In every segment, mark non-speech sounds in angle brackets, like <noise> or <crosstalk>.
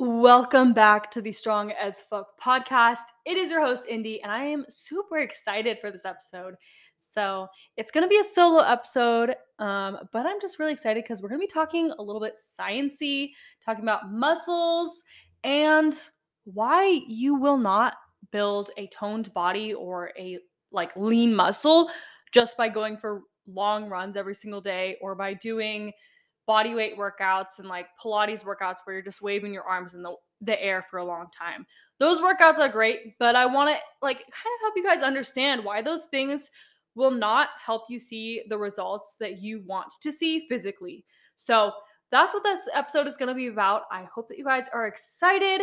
Welcome back to the Strong as Fuck podcast. It is your host, Indy, and I am super excited for this episode. So, it's going to be a solo episode, um, but I'm just really excited because we're going to be talking a little bit sciency, talking about muscles and why you will not build a toned body or a like lean muscle just by going for long runs every single day or by doing body weight workouts and like Pilates workouts where you're just waving your arms in the, the air for a long time. Those workouts are great, but I want to like kind of help you guys understand why those things will not help you see the results that you want to see physically. So, that's what this episode is going to be about. I hope that you guys are excited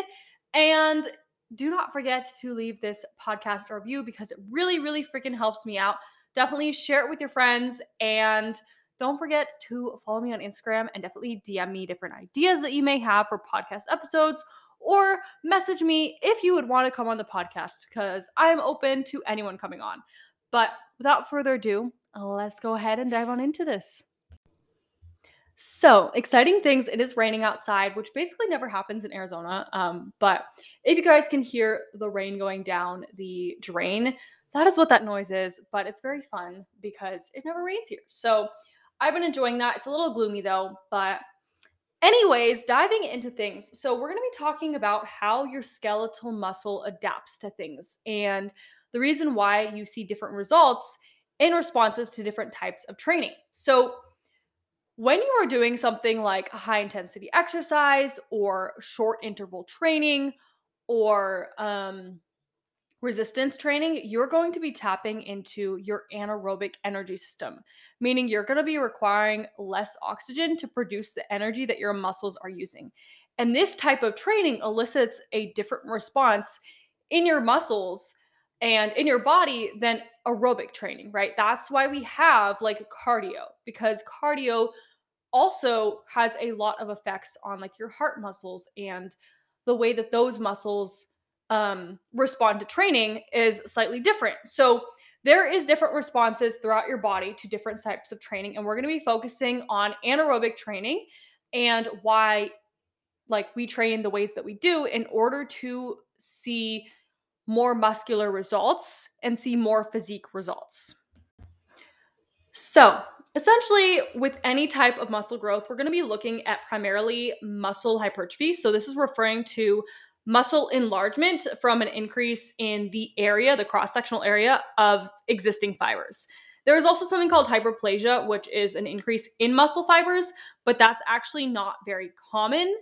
and do not forget to leave this podcast review because it really, really freaking helps me out. Definitely share it with your friends and don't forget to follow me on Instagram and definitely DM me different ideas that you may have for podcast episodes or message me if you would want to come on the podcast because I'm open to anyone coming on. But without further ado, let's go ahead and dive on into this. So, exciting things. It is raining outside, which basically never happens in Arizona. Um, but if you guys can hear the rain going down the drain, that is what that noise is. But it's very fun because it never rains here. So, I've been enjoying that. It's a little gloomy though, but anyways, diving into things. So, we're going to be talking about how your skeletal muscle adapts to things and the reason why you see different results in responses to different types of training. So, when you are doing something like high intensity exercise or short interval training or um, resistance training, you're going to be tapping into your anaerobic energy system, meaning you're going to be requiring less oxygen to produce the energy that your muscles are using. And this type of training elicits a different response in your muscles and in your body than aerobic training, right? That's why we have like cardio because cardio also has a lot of effects on like your heart muscles and the way that those muscles um, respond to training is slightly different. So there is different responses throughout your body to different types of training and we're going to be focusing on anaerobic training and why like we train the ways that we do in order to see more muscular results and see more physique results. So, essentially, with any type of muscle growth, we're going to be looking at primarily muscle hypertrophy. So, this is referring to muscle enlargement from an increase in the area, the cross sectional area of existing fibers. There is also something called hyperplasia, which is an increase in muscle fibers, but that's actually not very common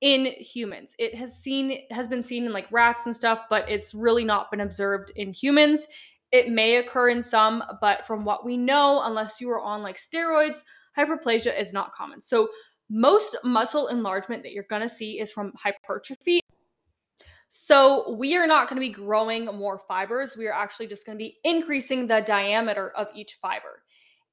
in humans. It has seen has been seen in like rats and stuff, but it's really not been observed in humans. It may occur in some, but from what we know, unless you are on like steroids, hyperplasia is not common. So most muscle enlargement that you're going to see is from hypertrophy so we are not going to be growing more fibers. We are actually just going to be increasing the diameter of each fiber.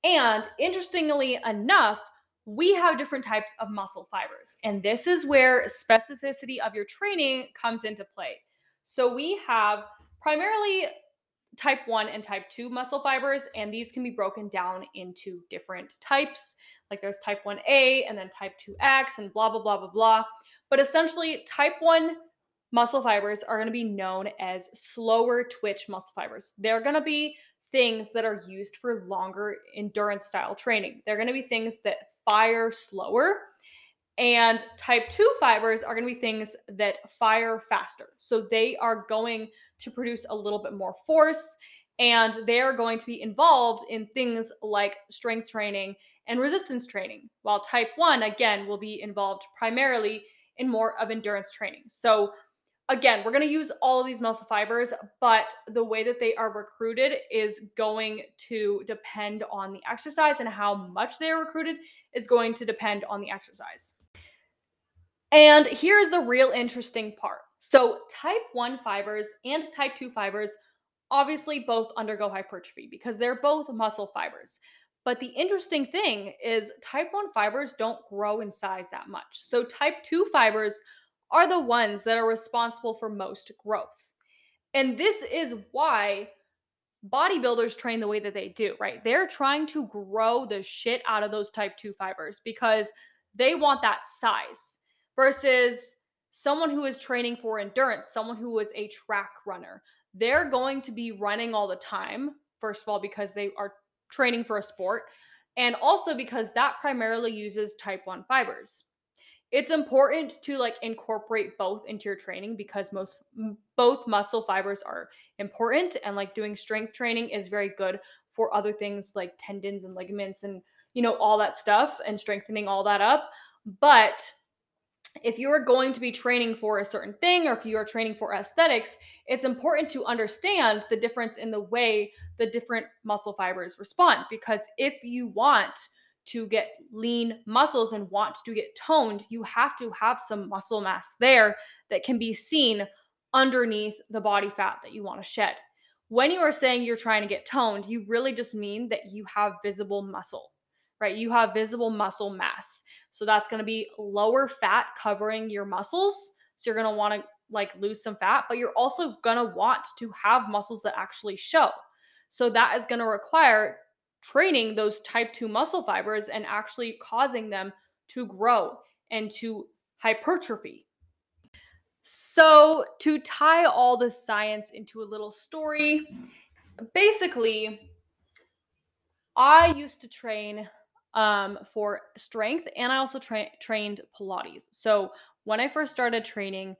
And interestingly enough, we have different types of muscle fibers. And this is where specificity of your training comes into play. So we have primarily type 1 and type 2 muscle fibers, and these can be broken down into different types. Like there's type 1A and then type 2X and blah, blah, blah, blah, blah. But essentially, type 1 muscle fibers are going to be known as slower twitch muscle fibers. They're going to be things that are used for longer endurance style training. They're going to be things that fire slower. And type 2 fibers are going to be things that fire faster. So they are going to produce a little bit more force and they're going to be involved in things like strength training and resistance training. While type 1, again, will be involved primarily in more of endurance training. So again, we're going to use all of these muscle fibers, but the way that they are recruited is going to depend on the exercise and how much they are recruited is going to depend on the exercise. And here's the real interesting part. So, type 1 fibers and type 2 fibers obviously both undergo hypertrophy because they're both muscle fibers. But the interesting thing is, type 1 fibers don't grow in size that much. So, type 2 fibers are the ones that are responsible for most growth. And this is why bodybuilders train the way that they do, right? They're trying to grow the shit out of those type 2 fibers because they want that size versus someone who is training for endurance, someone who is a track runner, they're going to be running all the time. First of all, because they are training for a sport, and also because that primarily uses type 1 fibers. It's important to like incorporate both into your training because most both muscle fibers are important and like doing strength training is very good for other things like tendons and ligaments and you know all that stuff and strengthening all that up. But if you are going to be training for a certain thing or if you are training for aesthetics, it's important to understand the difference in the way the different muscle fibers respond. Because if you want to get lean muscles and want to get toned, you have to have some muscle mass there that can be seen underneath the body fat that you want to shed. When you are saying you're trying to get toned, you really just mean that you have visible muscle, right? You have visible muscle mass. So that's going to be lower fat covering your muscles. So you're going to want to like lose some fat, but you're also going to want to have muscles that actually show. So that is going to require training those type 2 muscle fibers and actually causing them to grow and to hypertrophy. So, to tie all the science into a little story, basically, I used to train um, for strength and I also tra- trained Pilates. So, when I first started training,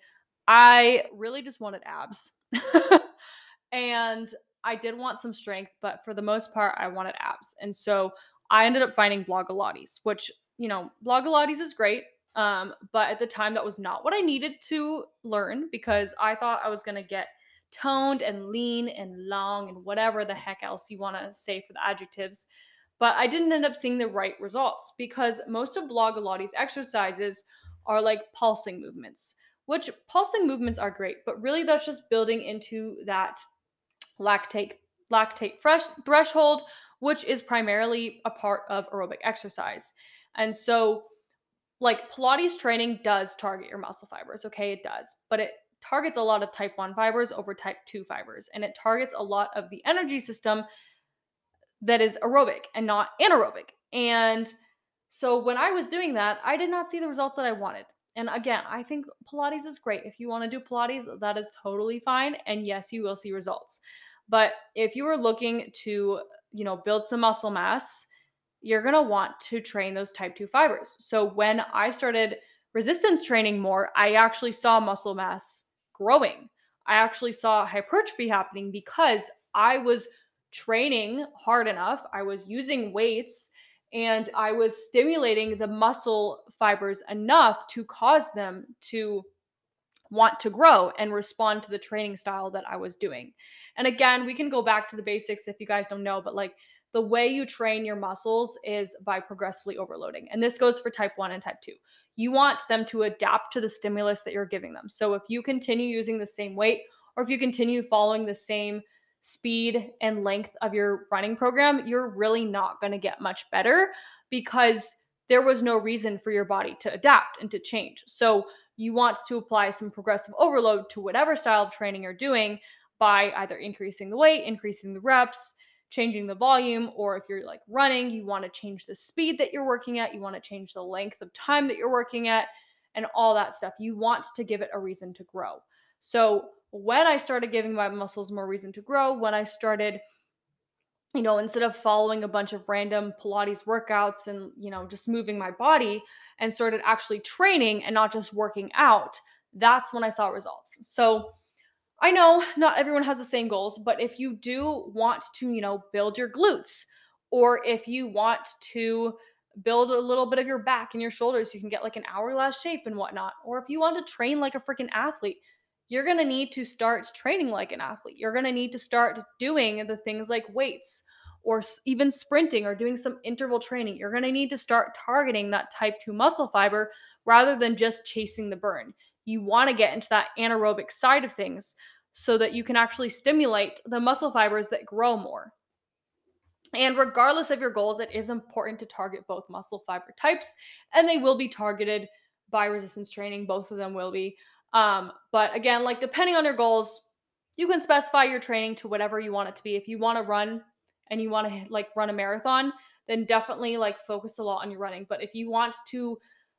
I really just wanted abs. <laughs> and I did want some strength, but for the most part, I wanted abs. And so I ended up finding Blogilates, which, you know, Blogilates is great. Um, but at the time, that was not what I needed to learn because I thought I was going to get toned and lean and long and whatever the heck else you want to say for the adjectives. But I didn't end up seeing the right results because most of Blogilates exercises are like pulsing movements, which pulsing movements are great, but really that's just building into that lactate lactate fresh, threshold, which is primarily a part of aerobic exercise. And so like Pilates training does target your muscle fibers, okay? It does. But it targets a lot of type 1 fibers over type 2 fibers and it targets a lot of the energy system that is aerobic and not anaerobic. And so when I was doing that, I did not see the results that I wanted. And again, I think Pilates is great. If you want to do Pilates, that is totally fine. And yes, you will see results. But if you are looking to, you know, build some muscle mass, you're going to want to train those type 2 fibers. So when I started resistance training more, I actually saw muscle mass growing. I actually saw hypertrophy happening because I was training hard enough. I was using weights and I was stimulating the muscle fibers enough to cause them to want to grow and respond to the training style that I was doing. And again, we can go back to the basics if you guys don't know, but like the way you train your muscles is by progressively overloading. And this goes for type 1 and type 2. You want them to adapt to the stimulus that you're giving them. So if you continue using the same weight or if you continue following the same speed and length of your running program, you're really not going to get much better because there was no reason for your body to adapt and to change. So you want to apply some progressive overload to whatever style of training you're doing by either increasing the weight, increasing the reps, changing the volume, or if you're like running, you want to change the speed that you're working at, you want to change the length of time that you're working at, and all that stuff. You want to give it a reason to grow. So, when I started giving my muscles more reason to grow, when I started you know, instead of following a bunch of random Pilates workouts and, you know, just moving my body and started actually training and not just working out, that's when I saw results. So I know not everyone has the same goals, but if you do want to, you know, build your glutes, or if you want to build a little bit of your back and your shoulders, you can get like an hourglass shape and whatnot, or if you want to train like a freaking athlete, you're going to need to start training like an athlete. You're going to need to start doing the things like weights or even sprinting or doing some interval training. You're going to need to start targeting that type 2 muscle fiber rather than just chasing the burn. You want to get into that anaerobic side of things so that you can actually stimulate the muscle fibers that grow more. And regardless of your goals, it is important to target both muscle fiber types, and they will be targeted by resistance training. Both of them will be. Um, but again, like depending on your goals, you can specify your training to whatever you want it to be. If you want to run and you want to like run a marathon, then definitely like focus a lot on your running. But if you want to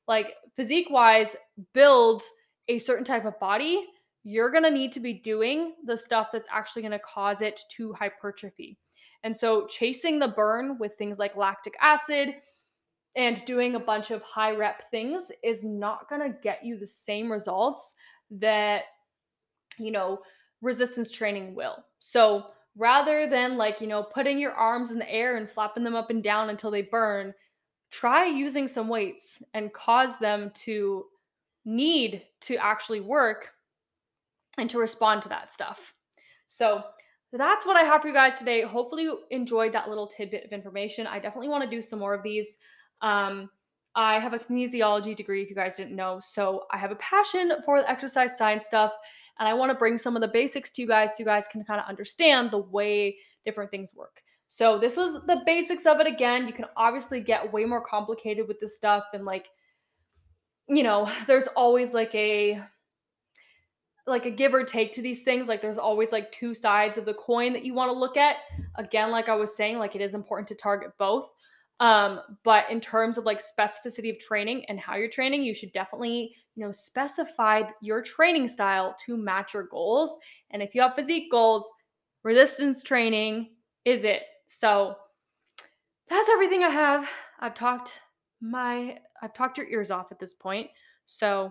like physique wise build a certain type of body, you're going to need to be doing the stuff that's actually going to cause it to hypertrophy. And so, chasing the burn with things like lactic acid and doing a bunch of high rep things is not going to get you the same results that, you know, resistance training will. So, rather than like, you know, putting your arms in the air and flapping them up and down until they burn, try using some weights and cause them to need to actually work and to respond to that stuff. So, that's what I have for you guys today. Hopefully, you enjoyed that little tidbit of information. I definitely want to do some more of these. Um, I have a kinesiology degree, if you guys didn't know. So, I have a passion for the exercise science stuff. And I want to bring some of the basics to you guys so you guys can kind of understand the way different things work. So, this was the basics of it again. You can obviously get way more complicated with this stuff. And, like, you know, there's always like a like a give or take to these things. Like there's always like two sides of the coin that you want to look at. Again, like I was saying, like it is important to target both. Um, but in terms of like specificity of training and how you're training, you should definitely, you know, specify your training style to match your goals. And if you have physique goals, resistance training is it. So that's everything I have. I've talked my I've talked your ears off at this point. So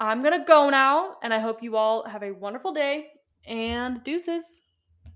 I'm going to go now, and I hope you all have a wonderful day and deuces.